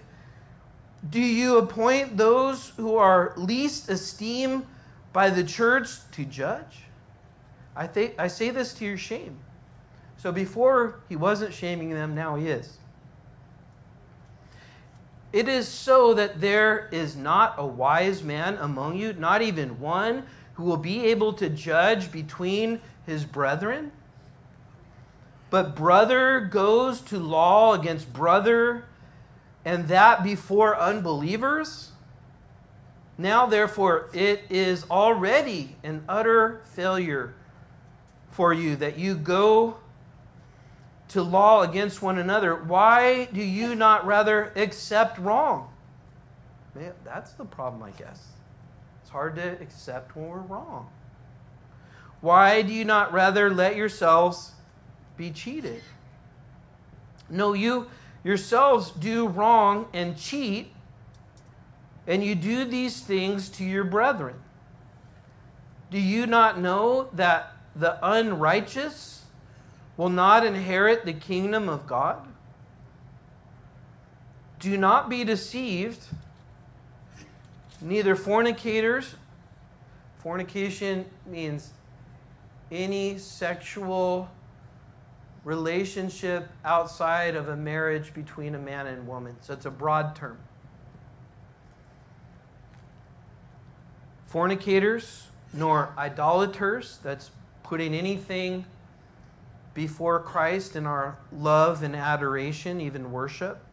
Do you appoint those who are least esteemed by the church to judge? I, th- I say this to your shame. So before he wasn't shaming them, now he is. It is so that there is not a wise man among you, not even one, who will be able to judge between his brethren. But brother goes to law against brother and that before unbelievers? Now, therefore, it is already an utter failure for you that you go to law against one another. Why do you not rather accept wrong? Man, that's the problem, I guess. It's hard to accept when we're wrong. Why do you not rather let yourselves be cheated? No, you yourselves do wrong and cheat, and you do these things to your brethren. Do you not know that the unrighteous will not inherit the kingdom of God? Do not be deceived. Neither fornicators, fornication means any sexual relationship outside of a marriage between a man and woman. So it's a broad term. Fornicators, nor idolaters, that's putting anything before Christ in our love and adoration, even worship,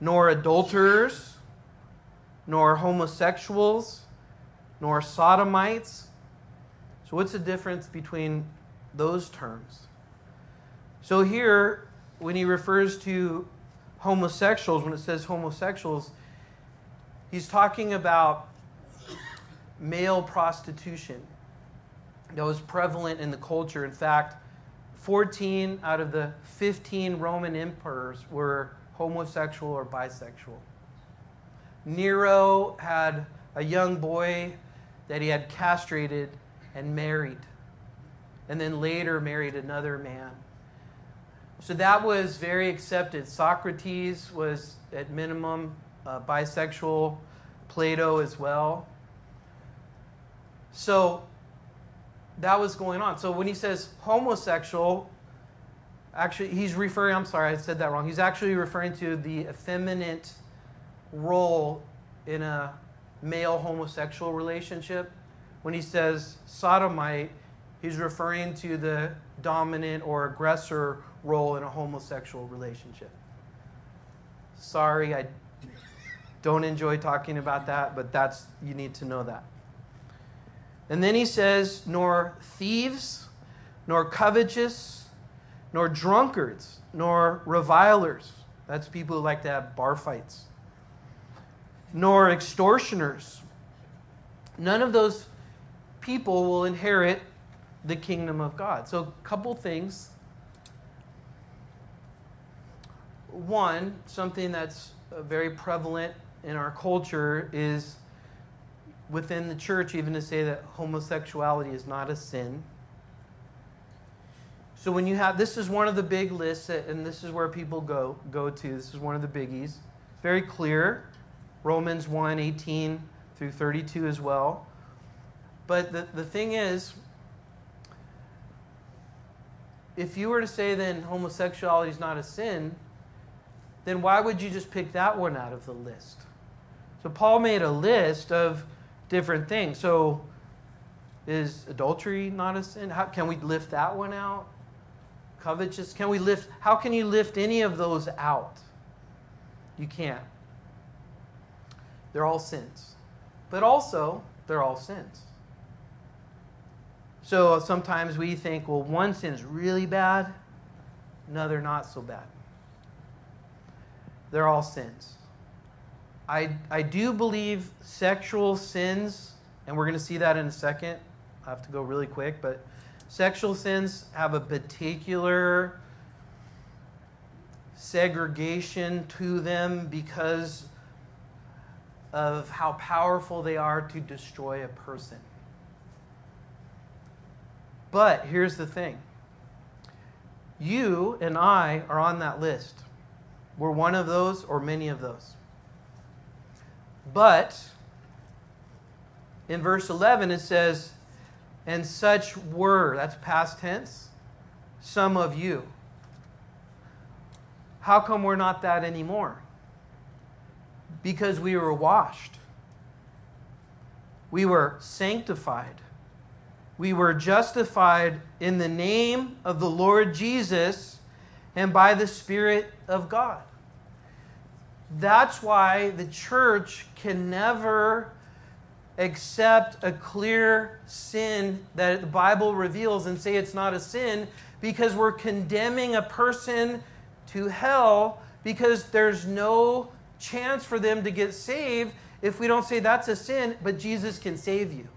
nor adulterers, nor homosexuals, nor sodomites. So, what's the difference between those terms? So, here, when he refers to homosexuals, when it says homosexuals, he's talking about male prostitution that was prevalent in the culture. In fact, 14 out of the 15 Roman emperors were homosexual or bisexual. Nero had a young boy that he had castrated and married, and then later married another man. So that was very accepted. Socrates was, at minimum, uh, bisexual, Plato as well. So that was going on. So when he says homosexual, actually, he's referring, I'm sorry, I said that wrong. He's actually referring to the effeminate role in a male homosexual relationship. When he says sodomite, he's referring to the dominant or aggressor role in a homosexual relationship. Sorry, I don't enjoy talking about that, but that's you need to know that. And then he says, nor thieves, nor covetous, nor drunkards, nor revilers. That's people who like to have bar fights. Nor extortioners. None of those people will inherit the kingdom of God. So, a couple things. One, something that's uh, very prevalent in our culture is within the church even to say that homosexuality is not a sin. So when you have this is one of the big lists and this is where people go go to. This is one of the biggies. Very clear. Romans 1, 18 through 32 as well. But the, the thing is, if you were to say then homosexuality is not a sin, then why would you just pick that one out of the list? So Paul made a list of different things. So, is adultery not a sin? How, can we lift that one out? Covetous? Can we lift? How can you lift any of those out? You can't. They're all sins. But also, they're all sins. So uh, sometimes we think, well, one sin's really bad, another not so bad. They're all sins. I, I do believe sexual sins, and we're going to see that in a second. I have to go really quick, but sexual sins have a particular segregation to them because of how powerful they are to destroy a person. But here's the thing you and I are on that list. We're one of those or many of those. But in verse 11 it says, and such were, that's past tense, some of you. How come we're not that anymore? Because we were washed. We were sanctified. We were justified in the name of the Lord Jesus and by the Spirit of God. That's why the church can never accept a clear sin that the Bible reveals and say it's not a sin because we're condemning a person to hell because there's no chance for them to get saved if we don't say that's a sin, but Jesus can save you.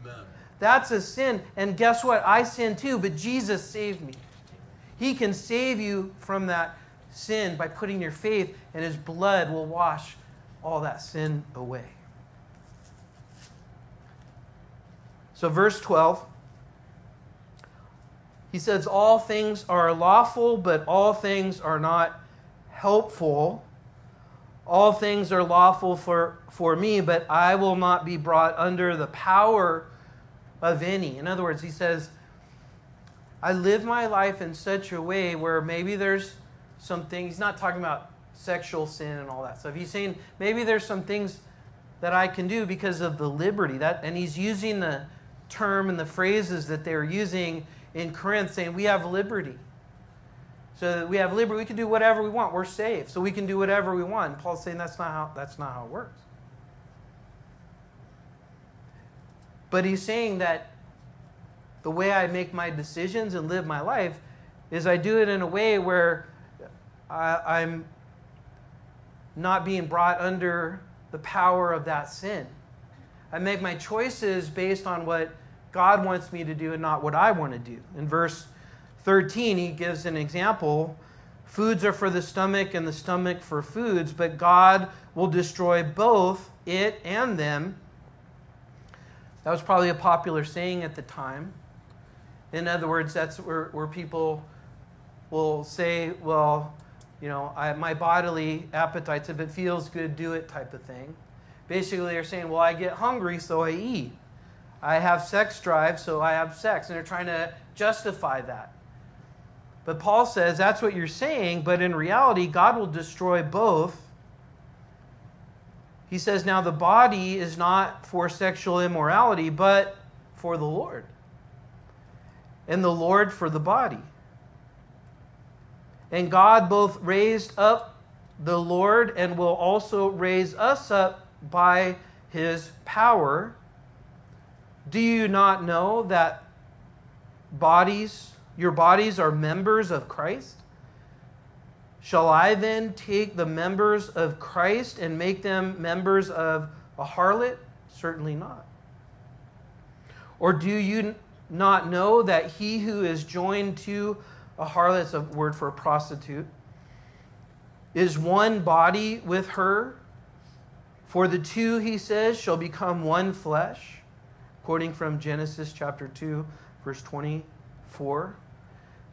Amen. That's a sin. And guess what? I sin too, but Jesus saved me. He can save you from that sin by putting your faith, and his blood will wash all that sin away. So, verse 12, he says, All things are lawful, but all things are not helpful. All things are lawful for, for me, but I will not be brought under the power of any. In other words, he says, I live my life in such a way where maybe there's some things. He's not talking about sexual sin and all that stuff. He's saying maybe there's some things that I can do because of the liberty that and he's using the term and the phrases that they're using in Corinth saying we have liberty. So we have liberty, we can do whatever we want. We're saved. So we can do whatever we want. And Paul's saying that's not how that's not how it works. But he's saying that the way I make my decisions and live my life is I do it in a way where I, am not being brought under the power of that sin. I make my choices based on what God wants me to do and not what I want to do. In verse 13, he gives an example Foods are for the stomach, and the stomach for foods, but God will destroy both it and them. That was probably a popular saying at the time. In other words, that's where, where people will say, well, you know, I, my bodily appetites, if it feels good, do it type of thing. Basically, they're saying, well, I get hungry, so I eat. I have sex drive, so I have sex. And they're trying to justify that. But Paul says that's what you're saying, but in reality, God will destroy both. He says, now the body is not for sexual immorality, but for the Lord. And the Lord for the body. And God both raised up the Lord and will also raise us up by his power. Do you not know that bodies your bodies are members of Christ? Shall I then take the members of Christ and make them members of a harlot? Certainly not. Or do you not know that he who is joined to a harlot, is a word for a prostitute, is one body with her? For the two, he says, shall become one flesh, quoting from Genesis chapter 2, verse 24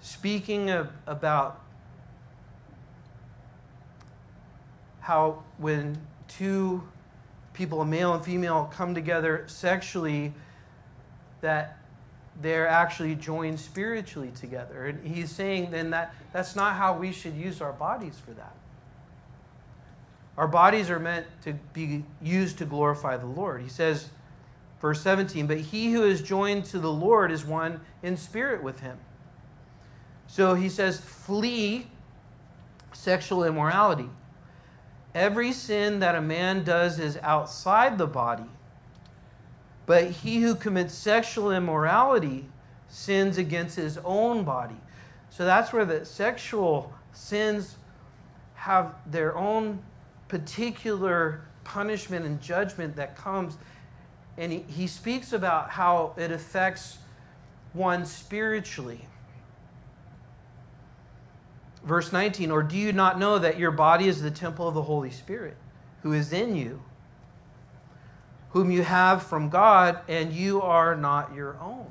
speaking of, about how when two people, a male and female, come together sexually, that they're actually joined spiritually together. And he's saying then that that's not how we should use our bodies for that. Our bodies are meant to be used to glorify the Lord. He says, verse 17, but he who is joined to the Lord is one in spirit with him. So he says, flee sexual immorality. Every sin that a man does is outside the body, but he who commits sexual immorality sins against his own body. So that's where the sexual sins have their own particular punishment and judgment that comes. And he, he speaks about how it affects one spiritually. Verse 19, or do you not know that your body is the temple of the Holy Spirit who is in you, whom you have from God, and you are not your own?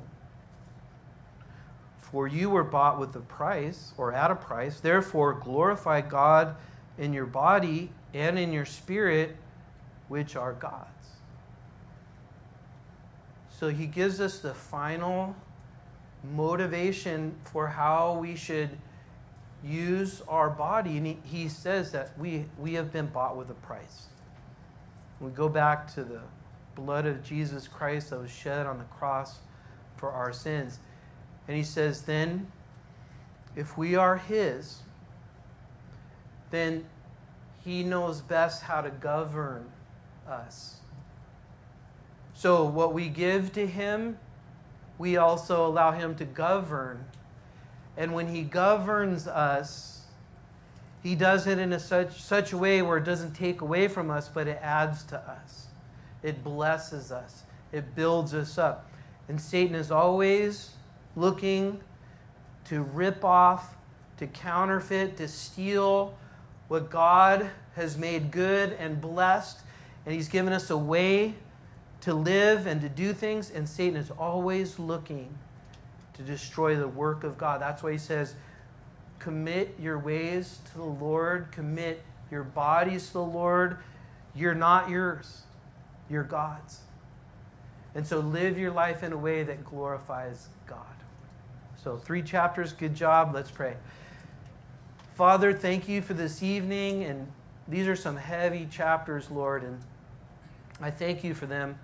For you were bought with a price, or at a price. Therefore, glorify God in your body and in your spirit, which are God's. So he gives us the final motivation for how we should use our body. And he, he says that we, we have been bought with a price. We go back to the blood of Jesus Christ that was shed on the cross for our sins. And he says, then, if we are his, then he knows best how to govern us. So, what we give to him, we also allow him to govern and when He governs us, He does it in a such, such a way where it doesn't take away from us, but it adds to us. It blesses us, it builds us up. And Satan is always looking to rip off, to counterfeit, to steal what God has made good and blessed. And He's given us a way to live and to do things. And Satan is always looking to destroy the work of God. That's why he says, commit your ways to the Lord, commit your bodies to the Lord. You're not yours, you're God's. And so live your life in a way that glorifies God. So, three chapters, good job. Let's pray. Father, thank you for this evening. And these are some heavy chapters, Lord. And I thank you for them.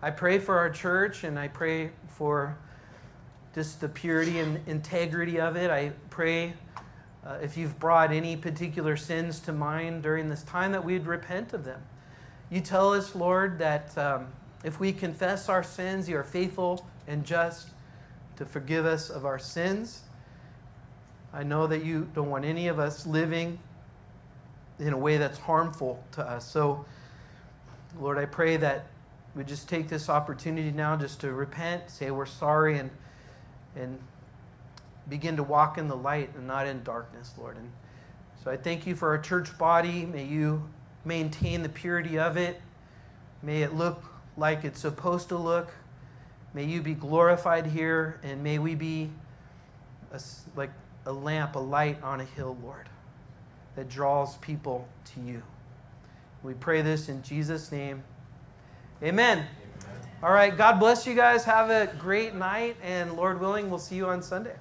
I pray for our church and I pray for just the purity and integrity of it. I pray uh, if you've brought any particular sins to mind during this time that we'd repent of them. You tell us, Lord, that um, If we confess our sins, you are faithful and just to forgive us of our sins. I know that you don't want any of us living in a way that's harmful to us. So, Lord, I pray that we just take this opportunity now just to repent, say we're sorry, and, and begin to walk in the light and not in darkness, Lord. And so I thank you for our church body. May you maintain the purity of it. May it look like it's supposed to look. May you be glorified here, and may we be a, like a lamp, a light on a hill, Lord, that draws people to you. We pray this in Jesus' name. Amen. Amen. All right. God bless you guys. Have a great night. And Lord willing, we'll see you on Sunday.